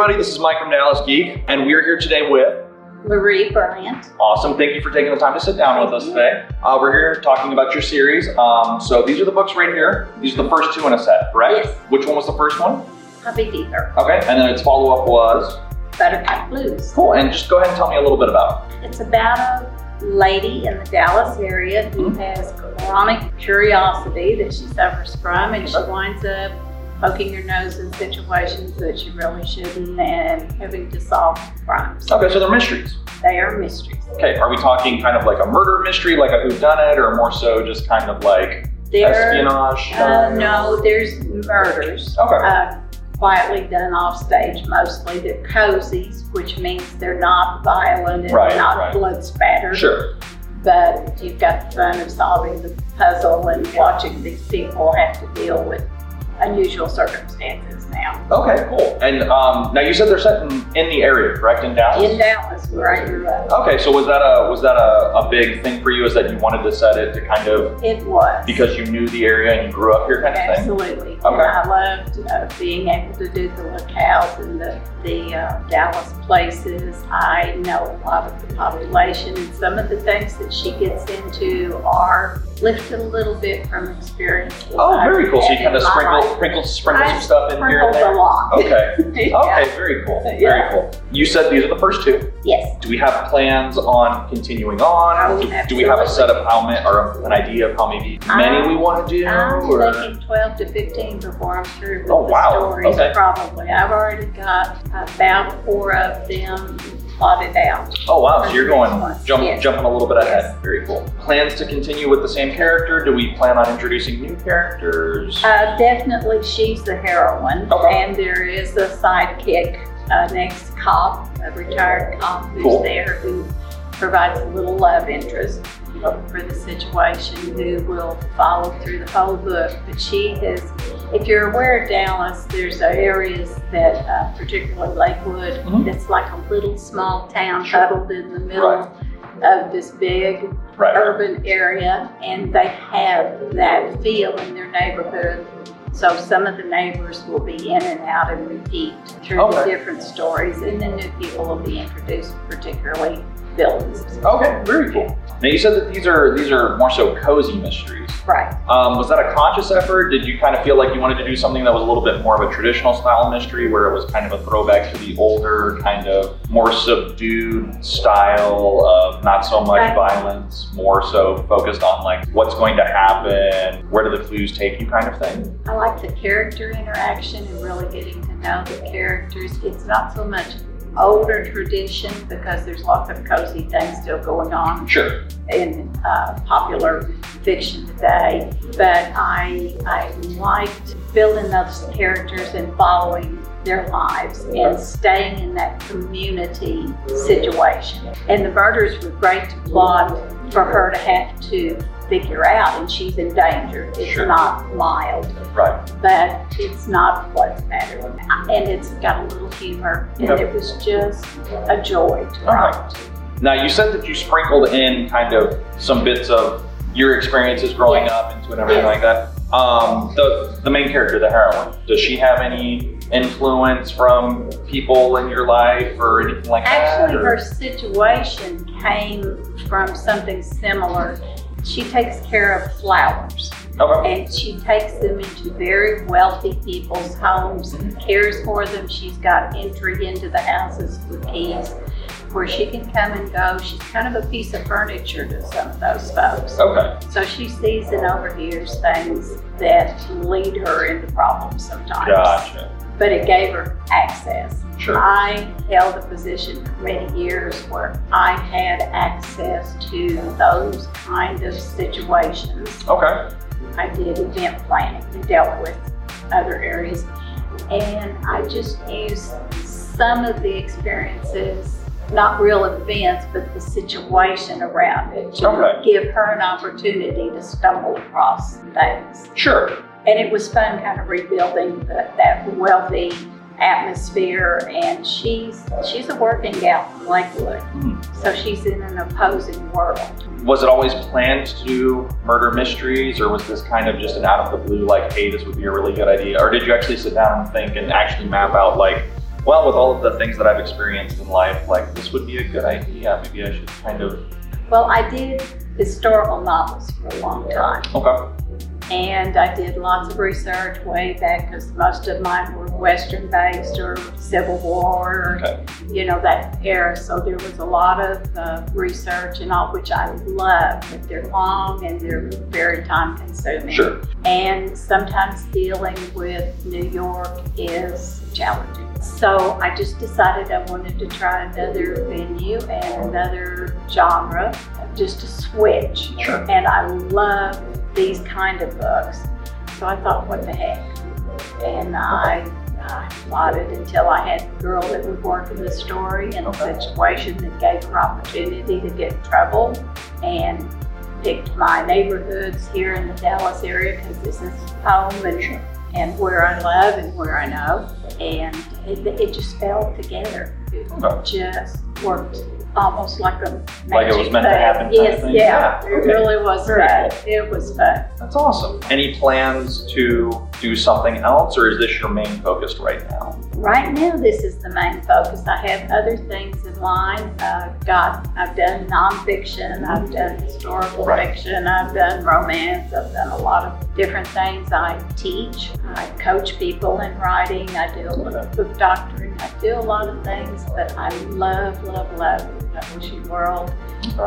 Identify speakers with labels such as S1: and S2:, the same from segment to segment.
S1: everybody. This is Mike from Dallas Geek, and we're here today with
S2: LaRee Bryant.
S1: Awesome. Thank you for taking the time to sit down with us today. Uh, we're here talking about your series. Um, so these are the books right here. These are the first two in a set, correct?
S2: Yes.
S1: Which one was the first one?
S2: Hubby Deeper.
S1: Okay. And then its follow up was
S2: Buttercup Blues.
S1: cool. And just go ahead and tell me a little bit about it.
S2: It's about a lady in the Dallas area who
S1: Mhm.
S2: has chronic curiosity that she suffers from, and she winds up poking your nose in situations that you really shouldn't and having to solve crimes.
S1: Okay, so they're mysteries.
S2: They are mysteries.
S1: Okay, are we talking kind of like a murder mystery, like a whodunit, or more so just kind of like
S2: There,
S1: espionage?
S2: uh, no, there's murders.
S1: Okay.
S2: uh, quietly done off stage mostly. They're cozies, which means they're not violent and
S1: Right,
S2: not
S1: right.
S2: blood spattered.
S1: Sure.
S2: But you've got the fun of solving the puzzle and watching these people have to deal with unusual circumstances now.
S1: Okay, cool. And um, now you said they're set in, in the area, correct, in Dallas?
S2: In Dallas, where I grew up,
S1: Okay, so was that a was that a, a big thing for you? Is that you wanted to set it to kind of
S2: it was.
S1: because you knew the area and you grew up here, kind of thing?
S2: Absolutely. And
S1: Okay.
S2: I loved uh, being able to do the locales and the, the uh, Dallas places. I know a lot of the population and some of the things that she gets into are lifted a little bit from experience.
S1: Oh, very cool. So you kind of sprinkle sprinkle sprinkle some stuff in here and
S2: Sprinkled a
S1: there.
S2: lot.
S1: Okay.
S2: Yeah.
S1: Okay, very cool. Very
S2: Yeah.
S1: cool. You said these are the first two.
S2: Yes.
S1: Do we have plans on continuing on? Do, do we have a set of how many or an idea of how maybe many we want to do?
S2: I'm
S1: or-
S2: thinking 12 to 15 before I'm through with
S1: Oh,
S2: the
S1: wow.
S2: stories.
S1: Okay.
S2: Probably. I've already got about four of them plotted out.
S1: Oh wow, so you're going jump,
S2: Yes.
S1: jumping a little bit ahead.
S2: Yes.
S1: Very cool. Plans to continue with the same character? Do we plan on introducing new characters?
S2: Uh, definitely, she's the heroine,
S1: Okay.
S2: and there is a sidekick, an ex-cop, a retired cop who's
S1: Cool.
S2: there who provides a little love interest for the situation, who will follow through the whole book. But she is, if you're aware of Dallas, there's areas that, uh, particularly Lakewood,
S1: Mhm.
S2: that's like a little small town
S1: Sure.
S2: huddled in the middle of this big
S1: right.
S2: urban area and they have that feel in their neighborhood. So some of the neighbors will be in and out and repeat through the different stories and then new people will be introduced, particularly
S1: Okay, very cool. Now you said that these are these are more so cozy mysteries.
S2: Right.
S1: Um, was that a conscious effort? Did you kind of feel like you wanted to do something that was a little bit more of a traditional style mystery, where it was kind of a throwback to the older, kind of more subdued style of not so much
S2: Right.
S1: violence, more so focused on like what's going to happen, where do the clues take you, kind of thing?
S2: I like the character interaction and really getting to know the characters. It's not so much older tradition because there's lots of cozy things still going on
S1: Sure.
S2: in uh, popular fiction today, but I I liked building those characters and following their lives and staying in that community situation. And the murders were great to plot for her to have to figure out, and she's in danger. It's
S1: Sure.
S2: not mild,
S1: Right.
S2: but it's not what's spattered, and it's got a little humor, and
S1: Yep.
S2: it was just a joy to
S1: All right.
S2: write.
S1: Now you said that you sprinkled in kind of some bits of your experiences growing
S2: Yes.
S1: up into it and everything
S2: Yes.
S1: like that. Um, the the main character, the heroine, does she have any influence from people in your life or anything like
S2: Actually,
S1: that? Actually,
S2: her situation came from something similar. She takes care of flowers
S1: Okay.
S2: and she takes them into very wealthy people's homes and cares for them. She's got entry into the houses with keys where she can come and go. She's kind of a piece of furniture to some of those folks.
S1: Okay.
S2: So she sees and overhears things that lead her into problems sometimes.
S1: Gotcha.
S2: But it gave her access.
S1: Sure.
S2: I held a position for many years where I had access to those kind of situations.
S1: Okay.
S2: I did event planning and dealt with other areas. And I just used some of the experiences, not real events, but the situation around it to
S1: Okay.
S2: give her an opportunity to stumble across things.
S1: Sure.
S2: And it was fun kind of rebuilding the, that wealthy atmosphere. And she's she's a working gal from Lakewood,
S1: Mhm.
S2: so she's in an opposing world.
S1: Was it always planned to do murder mysteries, or was this kind of just an out of the blue, like, hey, this would be a really good idea? Or did you actually sit down and think and actually map out, like, well, with all of the things that I've experienced in life, like this would be a good idea. Maybe I should kind of.
S2: Well, I did historical novels for a long time.
S1: Okay.
S2: And I did lots of research way back because most of mine were Western based or Civil War, or,
S1: Okay.
S2: you know, that era. So there was a lot of uh, research and all, which I love, but they're long and they're very time consuming.
S1: Sure.
S2: And sometimes dealing with New York is challenging. So I just decided I wanted to try another venue and another genre, just to switch.
S1: Sure.
S2: And I love these kind of books. So I thought, what the heck? And I, I plotted until I had the girl that would work in the story and a situation that gave her opportunity to get in trouble and picked my neighborhoods here in the Dallas area because this is home and, and where I love and where I know. And it, it just fell together. It
S1: oh.
S2: just worked Um, almost like a
S1: Like it was meant to
S2: thing.
S1: happen kind of
S2: Yes,
S1: thing?
S2: yeah,
S1: Yeah,
S2: it
S1: okay.
S2: really was
S1: Very
S2: fun. It was fun.
S1: That's awesome. Any plans to do something else, or is this your main focus right now?
S2: Right now, this is the main focus. I have other things in line. Uh, got, I've done nonfiction, I've done historical
S1: Right.
S2: fiction, I've done romance, I've done a lot of different things. I teach, I coach people in writing, I do a little book doctoring, I do a lot of things, but I love, love, love the publishing world.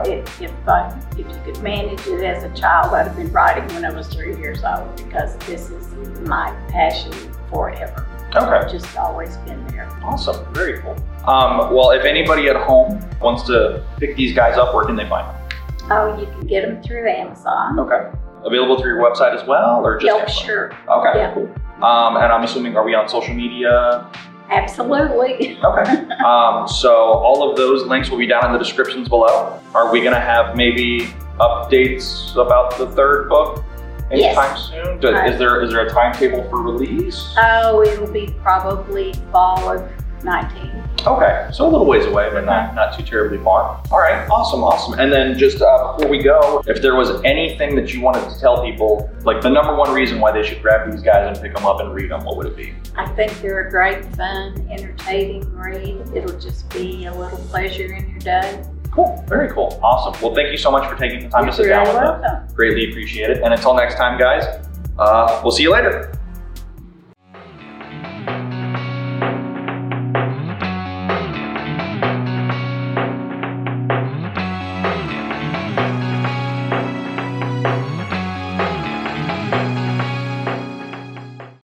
S2: If, if, I, if you could manage it as a child, I'd have been writing when I was three years old because this is my passion forever.
S1: Okay.
S2: Just always been there.
S1: Awesome. Very cool. Um, well, if anybody at home wants to pick these guys up, where can they find them?
S2: Oh, you can get them through Amazon.
S1: Okay. Available through your website as well, or just
S2: Yeah,
S1: Amazon?
S2: sure.
S1: Okay.
S2: Yeah.
S1: Cool. Um, and I'm assuming, are we on social media?
S2: Absolutely.
S1: Okay. um, so all of those links will be down in the descriptions below. Are we going to have maybe updates about the third book
S2: Yes.
S1: anytime soon? Do-
S2: Right.
S1: Is there is there a timetable for release?
S2: Oh, it'll be probably fall of 19.
S1: Okay, so a little ways away, but not, not too terribly far. All right, awesome, awesome. And then just uh, before we go, if there was anything that you wanted to tell people, like the number one reason why they should grab these guys and pick them up and read them, what would it be?
S2: I think they're a great, fun, entertaining read. It'll just be a little pleasure in your day.
S1: Cool, very cool, awesome. Well, thank you so much for taking the time to sit down with us.
S2: welcome.
S1: Greatly appreciate it. And until next time, guys, uh, we'll see you later.